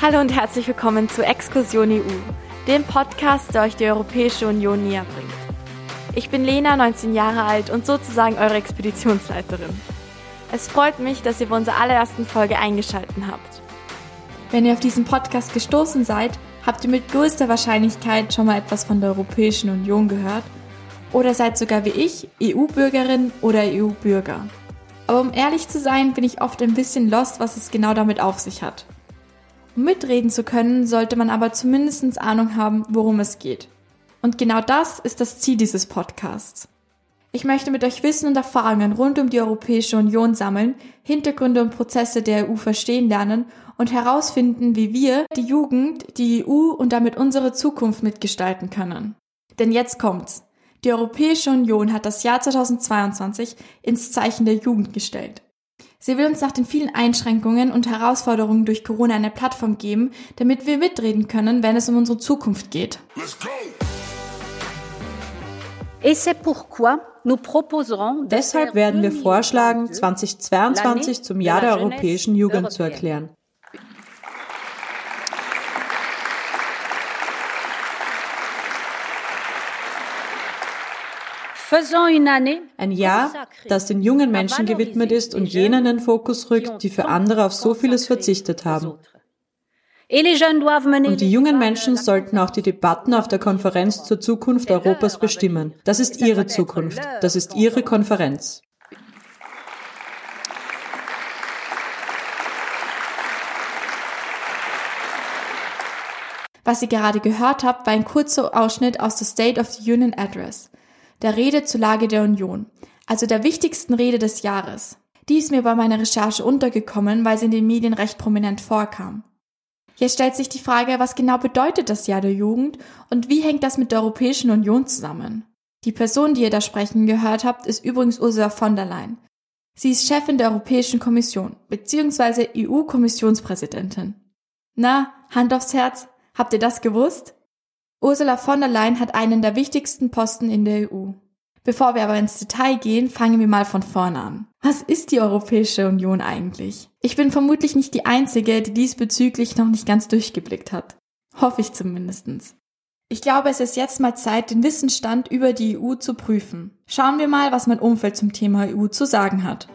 Hallo und herzlich willkommen zu Exkursion EU, dem Podcast, der euch die Europäische Union näher bringt. Ich bin Lena, 19 Jahre alt und sozusagen eure Expeditionsleiterin. Es freut mich, dass ihr bei unserer allerersten Folge eingeschaltet habt. Wenn ihr auf diesen Podcast gestoßen seid, habt ihr mit größter Wahrscheinlichkeit schon mal etwas von der Europäischen Union gehört oder seid sogar wie ich EU-Bürgerin oder EU-Bürger. Aber um ehrlich zu sein, bin ich oft ein bisschen lost, was es genau damit auf sich hat. Um mitreden zu können, sollte man aber zumindest Ahnung haben, worum es geht. Und genau das ist das Ziel dieses Podcasts. Ich möchte mit euch Wissen und Erfahrungen rund um die Europäische Union sammeln, Hintergründe und Prozesse der EU verstehen lernen und herausfinden, wie wir, die Jugend, die EU und damit unsere Zukunft mitgestalten können. Denn jetzt kommt's. Die Europäische Union hat das Jahr 2022 ins Zeichen der Jugend gestellt. Sie will uns nach den vielen Einschränkungen und Herausforderungen durch Corona eine Plattform geben, damit wir mitreden können, wenn es um unsere Zukunft geht. Deshalb werden wir vorschlagen, 2022 zum Jahr der europäischen Jugend zu erklären. Ein Jahr, das den jungen Menschen gewidmet ist und jenen in den Fokus rückt, die für andere auf so vieles verzichtet haben. Und die jungen Menschen sollten auch die Debatten auf der Konferenz zur Zukunft Europas bestimmen. Das ist ihre Zukunft. Das ist ihre Konferenz. Was ihr gerade gehört habt, war ein kurzer Ausschnitt aus der State of the Union Address der Rede zur Lage der Union, also der wichtigsten Rede des Jahres. Die ist mir bei meiner Recherche untergekommen, weil sie in den Medien recht prominent vorkam. Jetzt stellt sich die Frage, was genau bedeutet das Jahr der Jugend und wie hängt das mit der Europäischen Union zusammen? Die Person, die ihr da sprechen gehört habt, ist übrigens Ursula von der Leyen. Sie ist Chefin der Europäischen Kommission bzw. EU-Kommissionspräsidentin. Na, Hand aufs Herz, habt ihr das gewusst? Ursula von der Leyen hat einen der wichtigsten Posten in der EU. Bevor wir aber ins Detail gehen, fangen wir mal von vorne an. Was ist die Europäische Union eigentlich? Ich bin vermutlich nicht die Einzige, die diesbezüglich noch nicht ganz durchgeblickt hat. Hoffe ich zumindestens. Ich glaube, es ist jetzt mal Zeit, den Wissensstand über die EU zu prüfen. Schauen wir mal, was mein Umfeld zum Thema EU zu sagen hat.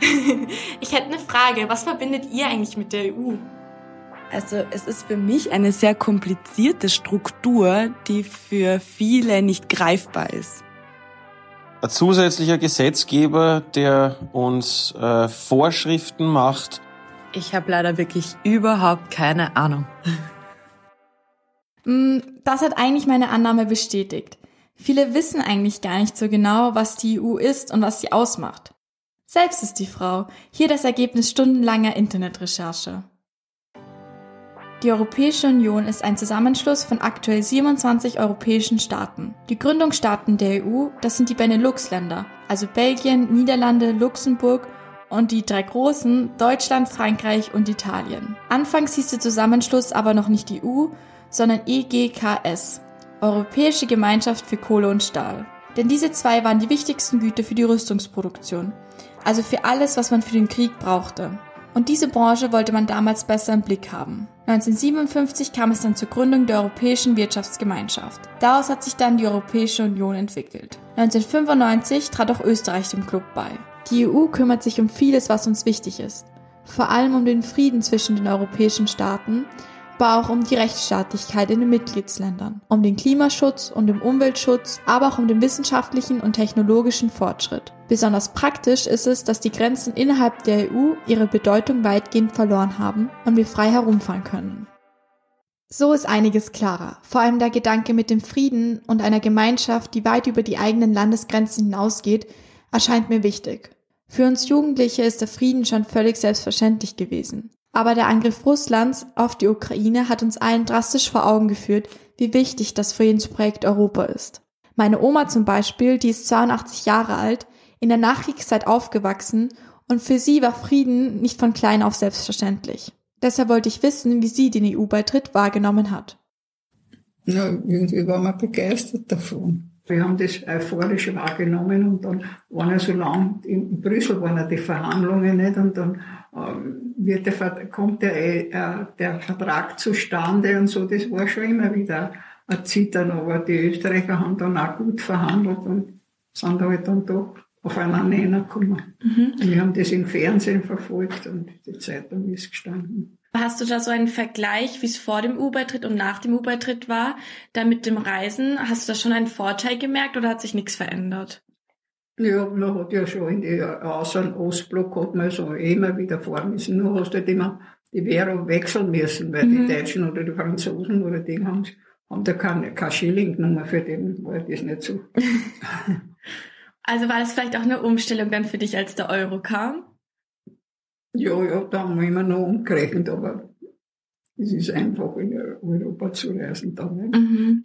ich hätte eine Frage. Was verbindet ihr eigentlich mit der EU? Also es ist für mich eine sehr komplizierte Struktur, die für viele nicht greifbar ist. Ein zusätzlicher Gesetzgeber, der uns äh, Vorschriften macht. Ich habe leider wirklich überhaupt keine Ahnung. Mm, das hat eigentlich meine Annahme bestätigt. Viele wissen eigentlich gar nicht so genau, was die EU ist und was sie ausmacht. Selbst ist die Frau. Hier das Ergebnis stundenlanger Internetrecherche. Die Europäische Union ist ein Zusammenschluss von aktuell 27 europäischen Staaten. Die Gründungsstaaten der EU, das sind die Benelux-Länder, also Belgien, Niederlande, Luxemburg und die drei großen Deutschland, Frankreich und Italien. Anfangs hieß der Zusammenschluss aber noch nicht EU, sondern EGKS, Europäische Gemeinschaft für Kohle und Stahl. Denn diese zwei waren die wichtigsten Güter für die Rüstungsproduktion, also für alles, was man für den Krieg brauchte. Und diese Branche wollte man damals besser im Blick haben. 1957 kam es dann zur Gründung der Europäischen Wirtschaftsgemeinschaft. Daraus hat sich dann die Europäische Union entwickelt. 1995 trat auch Österreich dem Club bei. Die EU kümmert sich um vieles, was uns wichtig ist. Vor allem um den Frieden zwischen den europäischen Staaten, aber auch um die Rechtsstaatlichkeit in den Mitgliedsländern, um den Klimaschutz und den Umweltschutz, aber auch um den wissenschaftlichen und technologischen Fortschritt. Besonders praktisch ist es, dass die Grenzen innerhalb der EU ihre Bedeutung weitgehend verloren haben und wir frei herumfahren können. So ist einiges klarer, vor allem der Gedanke mit dem Frieden und einer Gemeinschaft, die weit über die eigenen Landesgrenzen hinausgeht, erscheint mir wichtig. Für uns Jugendliche ist der Frieden schon völlig selbstverständlich gewesen. Aber der Angriff Russlands auf die Ukraine hat uns allen drastisch vor Augen geführt, wie wichtig das Friedensprojekt Europa ist. Meine Oma zum Beispiel, die ist 82 Jahre alt, in der Nachkriegszeit aufgewachsen und für sie war Frieden nicht von klein auf selbstverständlich. Deshalb wollte ich wissen, wie sie den EU-Beitritt wahrgenommen hat. Ja, irgendwie war man begeistert davon. Wir haben das euphorisch wahrgenommen und dann waren ja so lang, in Brüssel waren ja die Verhandlungen nicht und dann wird der, kommt der, äh, der Vertrag zustande und so, das war schon immer wieder ein Zittern, aber die Österreicher haben dann auch gut verhandelt und sind halt dann doch auf einen Nenner gekommen. Mhm. Wir haben das im Fernsehen verfolgt und die Zeitung ist gestanden. Hast du da so einen Vergleich, wie es vor dem U-Beitritt und nach dem U-Beitritt war? Da mit dem Reisen, hast du da schon einen Vorteil gemerkt oder hat sich nichts verändert? Ja, man hat ja schon in die Außern Ostblock hat man so immer wieder fahren müssen. Nur hast du halt immer die Währung wechseln müssen, weil mhm. die Deutschen oder die Franzosen oder die haben, haben da keine, keine Schilling genommen für den, war das nicht so. also war das vielleicht auch eine Umstellung dann für dich, als der Euro kam? Ja, ja, da haben wir immer noch umgerechnet, aber es ist einfach in Europa zu reisen da nicht. Mhm.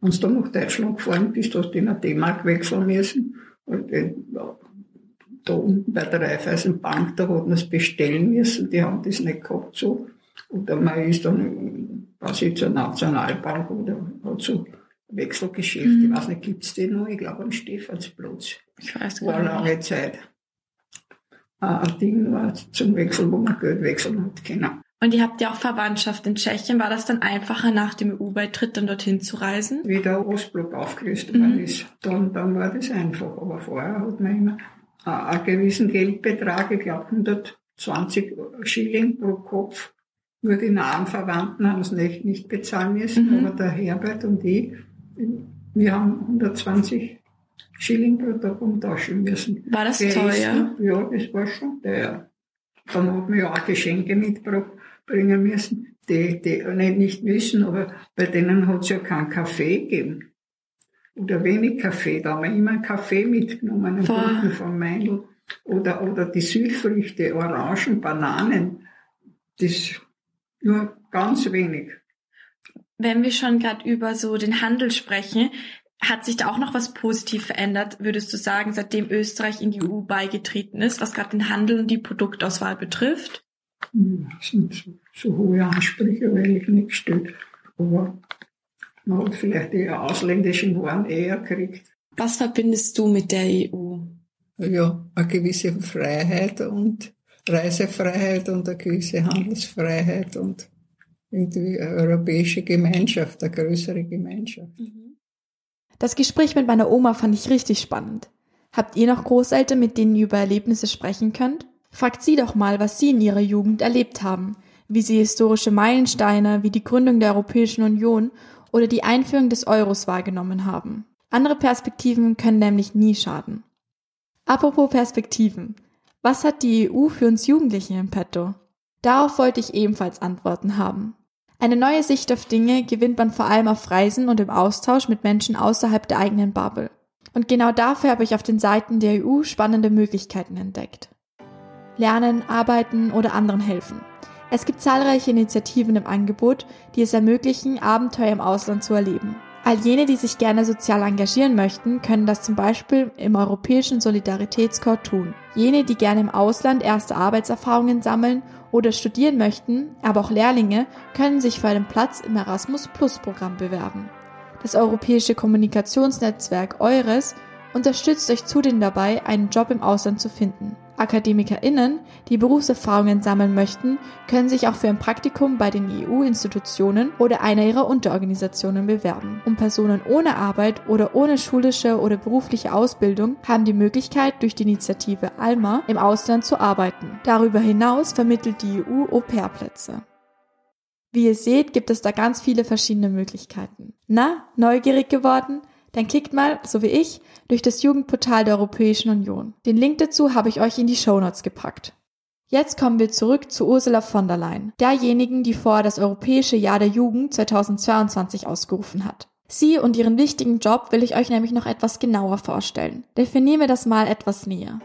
Wenn du dann nach Deutschland gefahren bist, hast du in eine D-Mark wechseln müssen. Und äh, da unten bei der Raiffeisenbank, da hat man es bestellen müssen, die haben das nicht gehabt so. Oder man ist dann quasi zur Nationalbank oder hat so Wechselgeschäfte, mhm. ich weiß nicht, gibt's die noch? Ich glaube am Stephansplatz. Ich weiß gar nicht. War lange Zeit. Ein Ding war zum Wechseln, wo man Geld wechseln hat, genau. Und ihr habt ja auch Verwandtschaft in Tschechien. War das dann einfacher, nach dem EU-Beitritt dann dorthin zu reisen? Wie der Ostblock aufgelöst worden mhm. ist, dann, dann war das einfach. Aber vorher hat man immer einen gewissen Geldbetrag, ich glaube 120 Schilling pro Kopf. Nur die nahen Verwandten haben es nicht, nicht bezahlen müssen, mhm. aber der Herbert und ich, wir haben 120 Schilling pro Tag umtauschen müssen. War das der teuer? Ist, ja, das war schon teuer. Dann hat man ja auch Geschenke mitgebracht bringen müssen, die, die nicht, nicht müssen, aber bei denen hat es ja keinen Kaffee gegeben. Oder wenig Kaffee. Da haben wir immer einen Kaffee mitgenommen, einen guten von Meindl. Oder, oder die Südfrüchte, Orangen, Bananen. Das nur ganz wenig. Wenn wir schon gerade über so den Handel sprechen, hat sich da auch noch was positiv verändert, würdest du sagen, seitdem Österreich in die EU beigetreten ist, was gerade den Handel und die Produktauswahl betrifft? Das sind so, so hohe Ansprüche, weil ich nicht gestellt. Aber man hat vielleicht die ausländischen Waren eher gekriegt. Was verbindest du mit der EU? Ja, eine gewisse Freiheit und Reisefreiheit und eine gewisse Handelsfreiheit und irgendwie eine europäische Gemeinschaft, eine größere Gemeinschaft. Mhm. Das Gespräch mit meiner Oma fand ich richtig spannend. Habt ihr noch Großeltern, mit denen ihr über Erlebnisse sprechen könnt? Fragt sie doch mal, was sie in ihrer Jugend erlebt haben, wie sie historische Meilensteine wie die Gründung der Europäischen Union oder die Einführung des Euros wahrgenommen haben. Andere Perspektiven können nämlich nie schaden. Apropos Perspektiven. Was hat die EU für uns Jugendliche im Petto? Darauf wollte ich ebenfalls Antworten haben. Eine neue Sicht auf Dinge gewinnt man vor allem auf Reisen und im Austausch mit Menschen außerhalb der eigenen Bubble. Und genau dafür habe ich auf den Seiten der EU spannende Möglichkeiten entdeckt lernen, arbeiten oder anderen helfen. Es gibt zahlreiche Initiativen im Angebot, die es ermöglichen, Abenteuer im Ausland zu erleben. All jene, die sich gerne sozial engagieren möchten, können das zum Beispiel im Europäischen Solidaritätskorps tun. Jene, die gerne im Ausland erste Arbeitserfahrungen sammeln oder studieren möchten, aber auch Lehrlinge, können sich für einen Platz im Erasmus Plus Programm bewerben. Das Europäische Kommunikationsnetzwerk EURES unterstützt euch zudem dabei, einen Job im Ausland zu finden. AkademikerInnen, die Berufserfahrungen sammeln möchten, können sich auch für ein Praktikum bei den EU-Institutionen oder einer ihrer Unterorganisationen bewerben. Und Personen ohne Arbeit oder ohne schulische oder berufliche Ausbildung haben die Möglichkeit, durch die Initiative ALMA im Ausland zu arbeiten. Darüber hinaus vermittelt die EU Au-pair-Plätze. Wie ihr seht, gibt es da ganz viele verschiedene Möglichkeiten. Na, neugierig geworden? Dann klickt mal, so wie ich, durch das Jugendportal der Europäischen Union. Den Link dazu habe ich euch in die Shownotes gepackt. Jetzt kommen wir zurück zu Ursula von der Leyen, derjenigen, die vorher das Europäische Jahr der Jugend 2022 ausgerufen hat. Sie und ihren wichtigen Job will ich euch nämlich noch etwas genauer vorstellen. Definieren wir das mal etwas näher.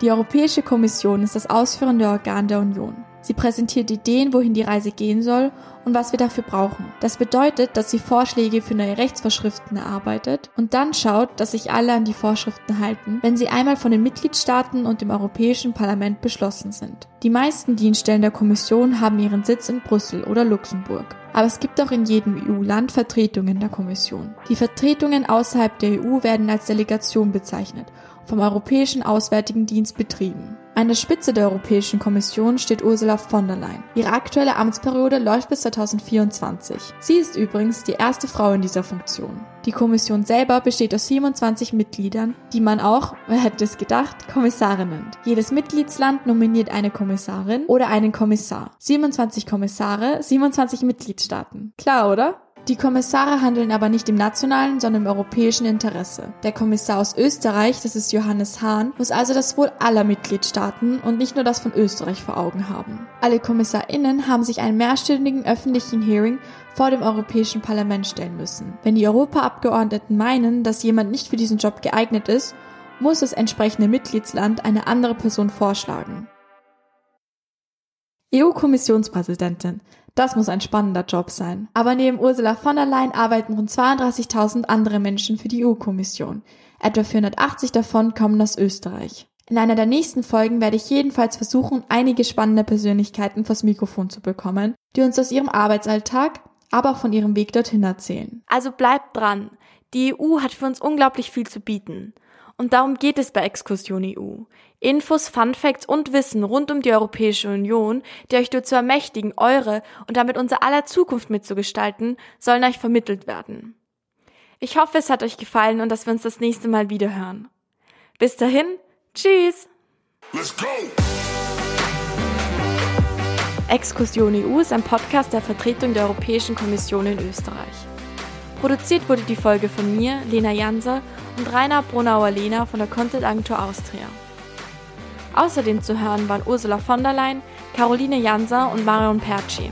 Die Europäische Kommission ist das ausführende Organ der Union. Sie präsentiert Ideen, wohin die Reise gehen soll und was wir dafür brauchen. Das bedeutet, dass sie Vorschläge für neue Rechtsvorschriften erarbeitet und dann schaut, dass sich alle an die Vorschriften halten, wenn sie einmal von den Mitgliedstaaten und dem Europäischen Parlament beschlossen sind. Die meisten Dienststellen der Kommission haben ihren Sitz in Brüssel oder Luxemburg. Aber es gibt auch in jedem EU-Land Vertretungen der Kommission. Die Vertretungen außerhalb der EU werden als Delegation bezeichnet vom Europäischen Auswärtigen Dienst betrieben. An der Spitze der Europäischen Kommission steht Ursula von der Leyen. Ihre aktuelle Amtsperiode läuft bis 2024. Sie ist übrigens die erste Frau in dieser Funktion. Die Kommission selber besteht aus 27 Mitgliedern, die man auch, wer hätte es gedacht, Kommissare nennt. Jedes Mitgliedsland nominiert eine Kommissarin oder einen Kommissar. 27 Kommissare, 27 Mitgliedstaaten. Klar, oder? Die Kommissare handeln aber nicht im nationalen, sondern im europäischen Interesse. Der Kommissar aus Österreich, das ist Johannes Hahn, muss also das Wohl aller Mitgliedstaaten und nicht nur das von Österreich vor Augen haben. Alle KommissarInnen haben sich einen mehrstündigen öffentlichen Hearing vor dem Europäischen Parlament stellen müssen. Wenn die Europaabgeordneten meinen, dass jemand nicht für diesen Job geeignet ist, muss das entsprechende Mitgliedsland eine andere Person vorschlagen. EU-Kommissionspräsidentin. Das muss ein spannender Job sein. Aber neben Ursula von der Leyen arbeiten rund 32.000 andere Menschen für die EU-Kommission. Etwa 480 davon kommen aus Österreich. In einer der nächsten Folgen werde ich jedenfalls versuchen, einige spannende Persönlichkeiten vors Mikrofon zu bekommen, die uns aus ihrem Arbeitsalltag, aber auch von ihrem Weg dorthin erzählen. Also bleibt dran. Die EU hat für uns unglaublich viel zu bieten. Und darum geht es bei Exkursion EU. Infos, Funfacts und Wissen rund um die Europäische Union, die euch dazu ermächtigen, eure und damit unser aller Zukunft mitzugestalten, sollen euch vermittelt werden. Ich hoffe, es hat euch gefallen und dass wir uns das nächste Mal wieder hören. Bis dahin, tschüss! Let's go! Exkursion EU ist ein Podcast der Vertretung der Europäischen Kommission in Österreich. Produziert wurde die Folge von mir, Lena Janser, und Rainer Brunauer-Lehner von der Content Agentur Austria. Außerdem zu hören waren Ursula von der Leyen, Caroline Janser und Marion Perci.